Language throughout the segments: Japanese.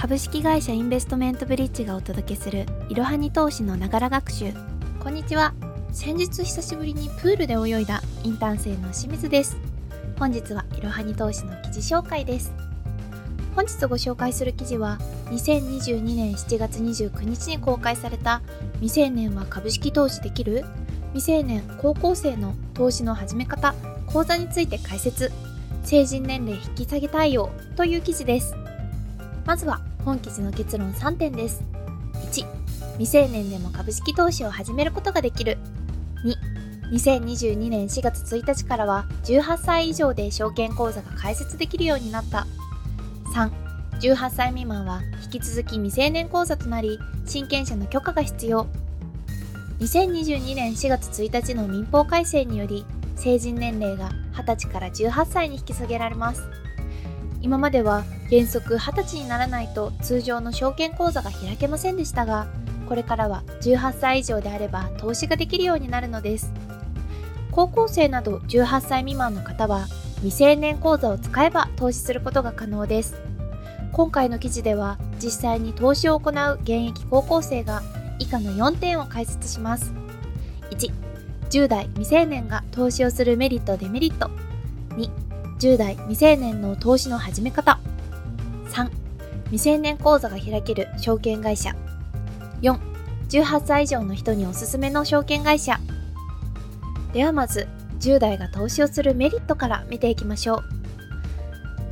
株式会社インベストメントブリッジがお届けするいろはに投資のながら学習。こんにちは。先日久しぶりにプールで泳いだインターン生の清水です。本日はいろはに投資の記事紹介です。本日ご紹介する記事は2022年7月29日に公開された未成年は株式投資できる？未成年高校生の投資の始め方？講座について解説。成人年齢引き下げ対応という記事です。まずは本記事の結論3点です。1未成年でも株式投資を始めることができる。2 2022年4月1日からは18歳以上で証券口座が開設できるようになった。3 18歳未満は引き続き未成年口座となり親権者の許可が必要。2022年4月1日の民法改正により成人年齢が20歳から18歳に引き下げられます。今までは原則20歳にならないと通常の証券口座が開けませんでしたがこれからは18歳以上であれば投資ができるようになるのです。高校生など18歳未満の方は未成年口座を使えば投資することが可能です。今回の記事では実際に投資を行う現役高校生が以下の4点を解説します。1 10代未成年が投資をするメリットデメリット。2 10代未成年の投資の始め方。3未成年口座が開ける証券会社。4 18歳以上の人におすすめの証券会社。ではまず10代が投資をするメリットから見ていきましょう。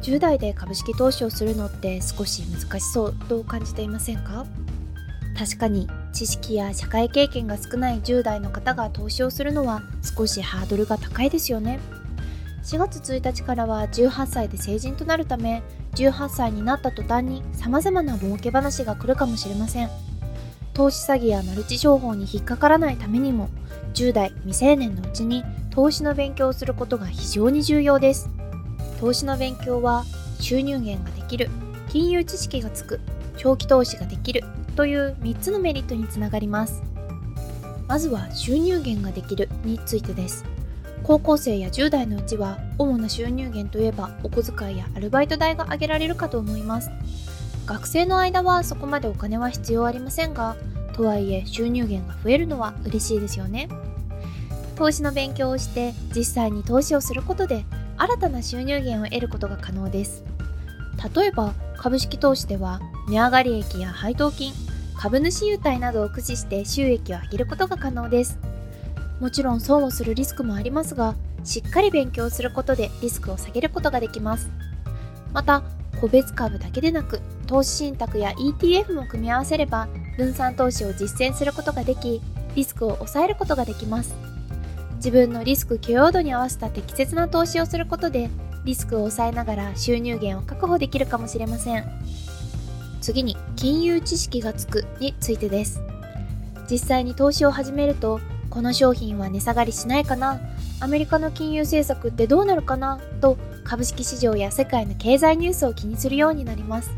10代で株式投資をするのって少し難しそうと感じていませんか？確かに知識や社会経験が少ない10代の方が投資をするのは少しハードルが高いですよね。4月1日からは18歳で成人となるため18歳になった途端に様々な儲け話が来るかもしれません。投資詐欺やマルチ商法に引っかからないためにも10代未成年のうちに投資の勉強をすることが非常に重要です。投資の勉強は収入源ができる金融知識がつく長期投資ができるという3つのメリットにつながります。まずは収入源ができるについてです。高校生や10代のうちは主な収入源といえばお小遣いやアルバイト代が挙げられるかと思います。学生の間はそこまでお金は必要ありませんがとはいえ収入源が増えるのは嬉しいですよね。投資の勉強をして実際に投資をすることで新たな収入源を得ることが可能です。例えば株式投資では値上がり益や配当金株主優待などを駆使して収益を上げることが可能です。もちろん損をするリスクもありますがしっかり勉強することでリスクを下げることができます。また個別株だけでなく投資信託や ETF も組み合わせれば分散投資を実践することができリスクを抑えることができます。自分のリスク許容度に合わせた適切な投資をすることでリスクを抑えながら収入源を確保できるかもしれません。次に金融知識がつくについてです。実際に投資を始めるとこの商品は値下がりしないかな？アメリカの金融政策ってどうなるかな？と株式市場や世界の経済ニュースを気にするようになります。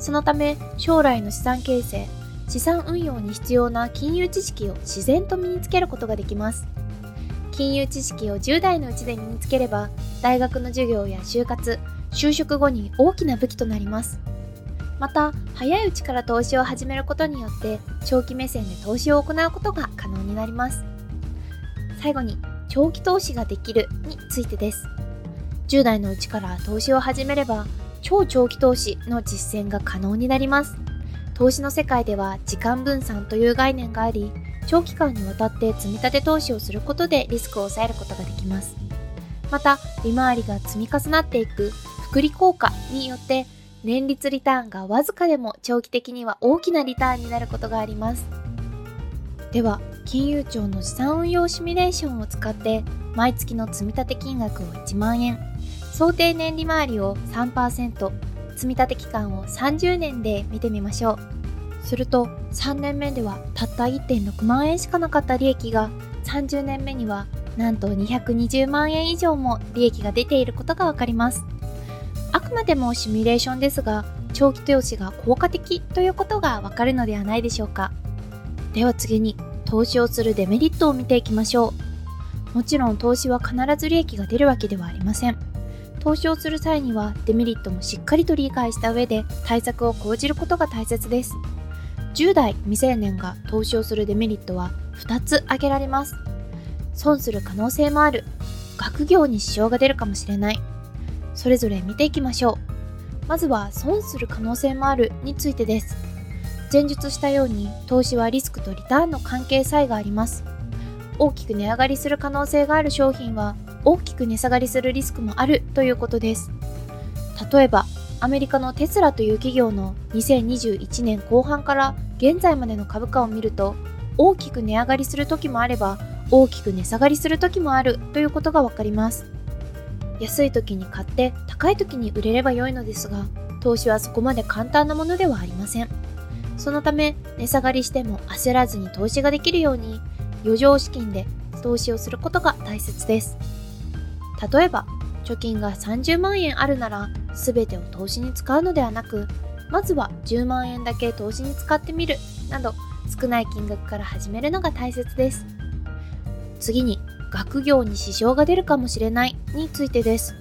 そのため将来の資産形成資産運用に必要な金融知識を自然と身につけることができます。金融知識を10代のうちで身につければ大学の授業や就活就職後に大きな武器となります。また早いうちから投資を始めることによって長期目線で投資を行うことが可能になります。最後に長期投資ができるについてです。10代のうちから投資を始めれば超長期投資の実践が可能になります。投資の世界では時間分散という概念があり長期間にわたって積み立て投資をすることでリスクを抑えることができます。また利回りが積み重なっていく複利効果によって年率リターンがわずかでも長期的には大きなリターンになることがあります。では金融庁の資産運用シミュレーションを使って毎月の積立金額を1万円。想定年利回りを3%積立期間を30年で見てみましょう。すると3年目ではたった1.6万円しかなかった利益が30年目にはなんと220万円以上も利益が出ていることがわかります。あくまでもシミュレーションですが長期投資が効果的ということがわかるのではないでしょうかでは次に投資をするデメリットを見ていきましょうもちろん投資は必ず利益が出るわけではありません投資をする際にはデメリットもしっかりと理解した上で対策を講じることが大切です。10代未成年が投資をするデメリットは2つ挙げられます。損する可能性もある。学業に支障が出るかもしれない。それぞれ見ていきましょう。まずは損する可能性もあるについてです。前述したように投資はリスクとリターンの関係差異があります。大きく値上がりする可能性がある商品は大きく値下がりするリスクもあるということです。例えば、アメリカのテスラという企業の2021年後半から現在までの株価を見ると、大きく値上がりする時もあれば、大きく値下がりする時もあるということがわかります。安い時に買って高い時に売れれば良いのですが、投資はそこまで簡単なものではありません。そのため、値下がりしても焦らずに投資ができるように、余剰資金で投資をすることが大切です。例えば貯金が30万円あるなら全てを投資に使うのではなくまずは10万円だけ投資に使ってみるなど少ない金額から始めるのが大切です次に学業に支障が出るかもしれないについてです。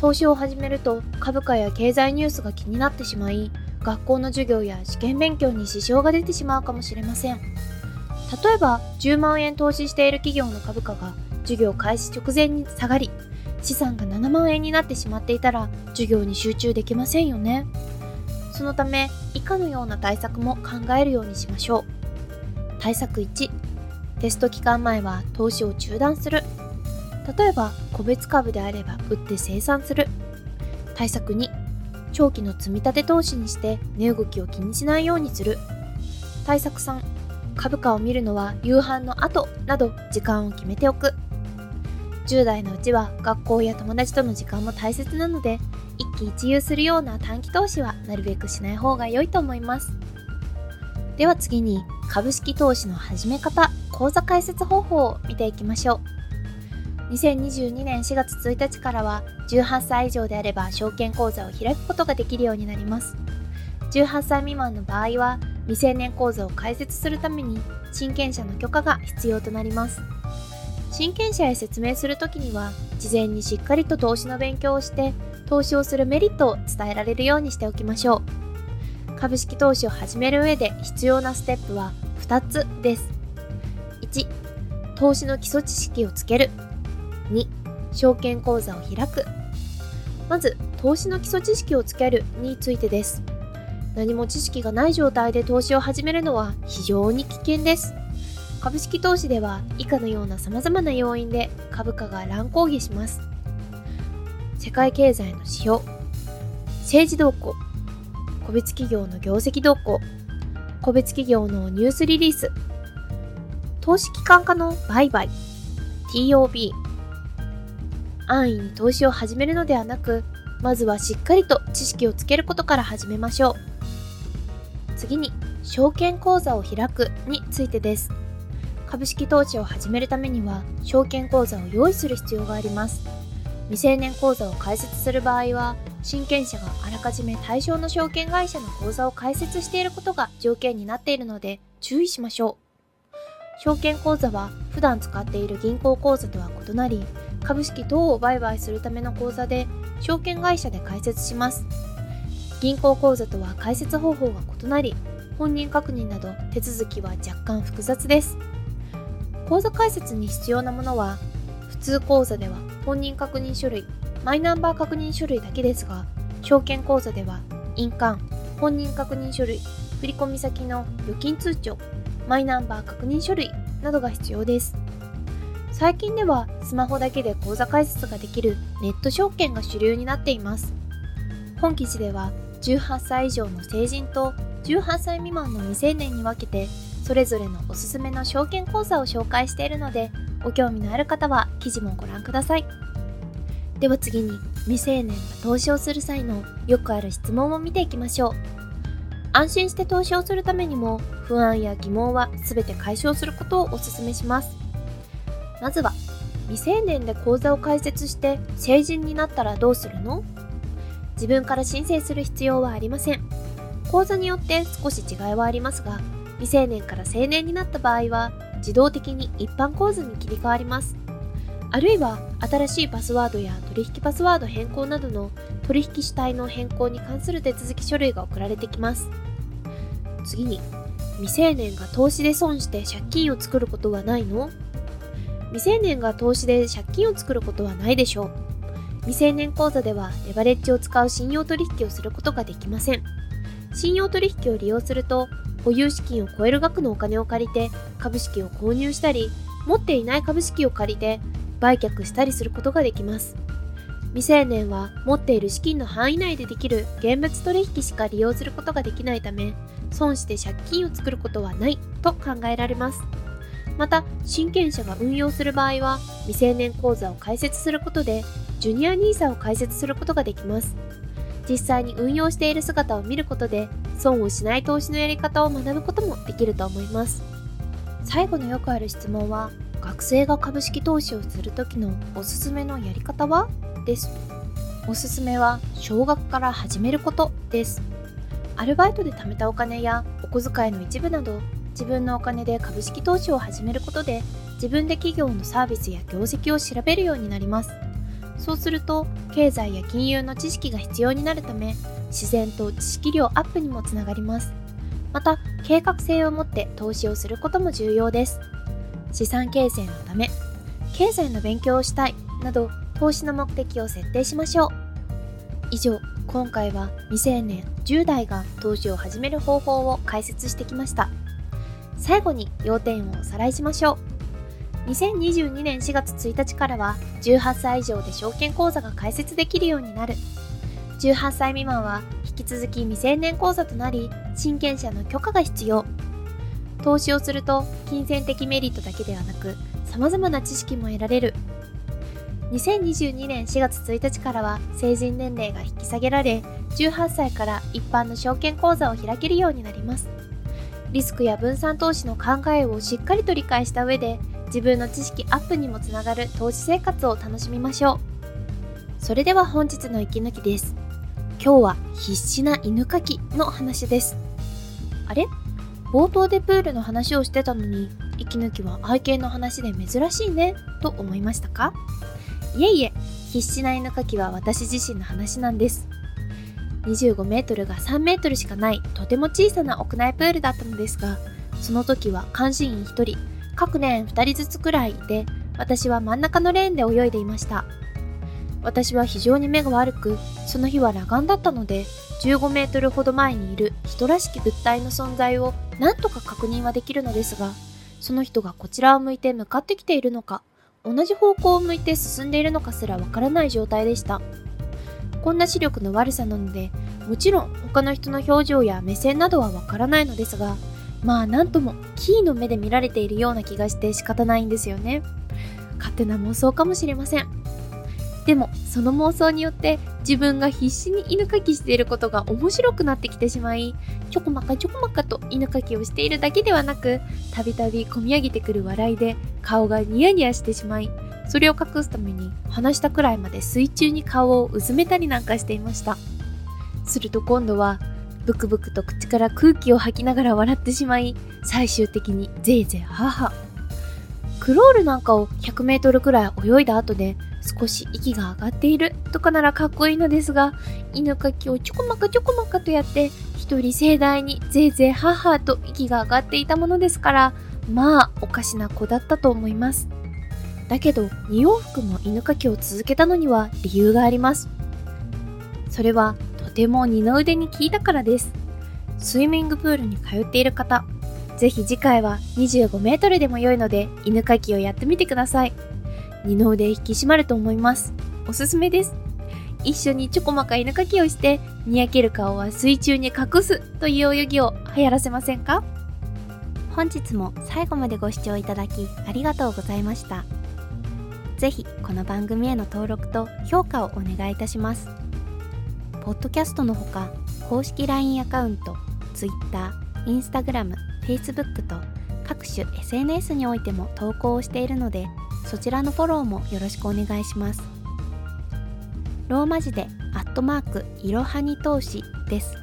投資を始めると株価や経済ニュースが気になってしまい学校の授業や試験勉強に支障が出てしまうかもしれません。例えば10万円投資している企業の株価が授業開始直前に下がり資産が7万円になってしまっていたら授業に集中できませんよね。そのため以下のような対策も考えるようにしましょう。対策1テスト期間前は投資を中断する。例えば個別株であれば売って生産する。対策2長期の積み立て投資にして値動きを気にしないようにする。対策3株価を見るのは夕飯の後など時間を決めておく。10代のうちは学校や友達との時間も大切なので一喜一憂するような短期投資はなるべくしない方が良いと思います。では次に株式投資の始め方口座開設方法を見ていきましょう。2022年4月1日からは18歳以上であれば証券口座を開くことができるようになります。18歳未満の場合は未成年口座を開設するために親権者の許可が必要となります。親権者へ説明するときには事前にしっかりと投資の勉強をして投資をするメリットを伝えられるようにしておきましょう。株式投資を始める上で必要なステップは2つです。1投資の基礎知識をつける。2証券口座を開く。まず投資の基礎知識をつけるについてです。何も知識がない状態で投資を始めるのは非常に危険です。株式投資では以下のような様々な要因で株価が乱高下します。世界経済の指標、政治動向、個別企業の業績動向、個別企業のニュースリリース、投資機関家の売買、TOB、安易に投資を始めるのではなく、まずはしっかりと知識をつけることから始めましょう。次に、証券口座を開くについてです。株式投資を始めるためには証券口座を用意する必要があります未成年口座を開設する場合は親権者があらかじめ対象の証券会社の口座を開設していることが条件になっているので注意しましょう。証券口座は普段使っている銀行口座とは異なり株式等を売買するための口座で証券会社で開設します。銀行口座とは開設方法が異なり本人確認など手続きは若干複雑です。口座開設に必要なものは普通口座では本人確認書類マイナンバー確認書類だけですが証券口座では印鑑本人確認書類振込先の預金通帳マイナンバー確認書類などが必要です。最近ではスマホだけで口座開設ができるネット証券が主流になっています。本記事では18歳以上の成人と18歳未満の未成年に分けてそれぞれのおすすめの証券講座を紹介しているのでご興味のある方は記事もご覧ください。では次に未成年が投資をする際のよくある質問を見ていきましょう。安心して投資をするためにも不安や疑問は全て解消することをお勧めします。まずは未成年で口座を開設して成人になったらどうするの？自分から申請する必要はありません。口座によって少し違いはありますが未成年から成年になった場合は自動的に一般講座に切り替わります。あるいは新しいパスワードや取引パスワード変更などの取引主体の変更に関する手続き書類が送られてきます。次に未成年が投資で損して借金を作ることはないの？未成年が投資で借金を作ることはないでしょう。未成年口座ではレバレッジを使う信用取引をすることができません。信用取引を利用すると保有資金を超える額のお金を借りて株式を購入したり持っていない株式を借りて売却したりすることができます。未成年は持っている資金の範囲内でできる現物取引しか利用することができないため損して借金を作ることはないと考えられます。また親権者が運用する場合は未成年口座を開設することでジュニア NISA を開設することができます。実際に運用している姿を見ることで損をしない投資のやり方を学ぶこともできると思います。最後のよくある質問は学生が株式投資をする時のおすすめのやり方は？です。おすすめは少額から始めることです。アルバイトで貯めたお金やお小遣いの一部など自分のお金で株式投資を始めることで自分で企業のサービスや業績を調べるようになります。そうすると経済や金融の知識が必要になるため自然と知識量アップにもつながります。また計画性を持って投資をすることも重要です。資産形成のため経済の勉強をしたいなど投資の目的を設定しましょう。以上今回は未成年10代が投資を始める方法を解説してきました。最後に要点をおさらいしましょう。2022年4月1日からは18歳以上で証券口座が開設できるようになる。18歳未満は引き続き未成年口座となり親権者の許可が必要。投資をすると金銭的メリットだけではなく様々な知識も得られる。2022年4月1日からは成人年齢が引き下げられ18歳から一般の証券口座を開けるようになります。リスクや分散投資の考えをしっかりと理解した上で自分の知識アップにもつながる投資生活を楽しみましょう。それでは本日の息抜きです。今日は必死な犬かきの話です。あれ？冒頭でプールの話をしてたのに息抜きは愛犬の話で珍しいねと思いましたか？いえいえ必死な犬かきは私自身の話なんです。25メートルが3メートルしかないとても小さな屋内プールだったのですが、その時は監視員1人、各レーン2人ずつくらいいて、私は真ん中のレーンで泳いでいました。私は非常に目が悪く、その日は裸眼だったので、15メートルほど前にいる人らしき物体の存在を何とか確認はできるのですが、その人がこちらを向いて向かってきているのか、同じ方向を向いて進んでいるのかすらわからない状態でした。こんな視力の悪さなのでもちろん他の人の表情や目線などはわからないのですがまあなんともキーの目で見られているような気がして仕方ないんですよね勝手な妄想かもしれませんでもその妄想によって自分が必死に犬かきしていることが面白くなってきてしまいちょこまかちょこまかと犬かきをしているだけではなくたびたび込み上げてくる笑いで顔がニヤニヤしてしまいそれを隠すために話したくらいまで水中に顔をうずめたりなんかしていました。すると今度はブクブクと口から空気を吐きながら笑ってしまい最終的にぜいぜい母クロールなんかを 100m くらい泳いだ後で少し息が上がっているとかならかっこいいのですが犬かきをちょこまかちょこまかとやって一人盛大にぜいぜい母と息が上がっていたものですからまあおかしな子だったと思いますだけど2往復も犬かきを続けたのには理由があります。それはとても二の腕に効いたからです。スイミングプールに通っている方、ぜひ次回は25メートルでも良いので犬かきをやってみてください。二の腕引き締まると思います。おすすめです。一緒にちょこまか犬かきをして、にやける顔は水中に隠すという泳ぎを流行らせませんか？本日も最後までご視聴いただきありがとうございました。ぜひこの番組への登録と評価をお願いいたします。ポッドキャストのほか、公式 LINE アカウント、Twitter、Instagram、Facebook と各種 SNS においても投稿をしているので、そちらのフォローもよろしくお願いします。ローマ字でアットマークいろはに投資です。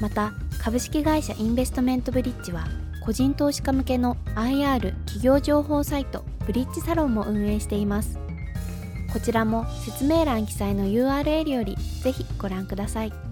また、株式会社インベストメントブリッジは、個人投資家向けの IR 企業情報サイトブリッジサロンも運営していますこちらも説明欄記載の URL よりぜひご覧ください。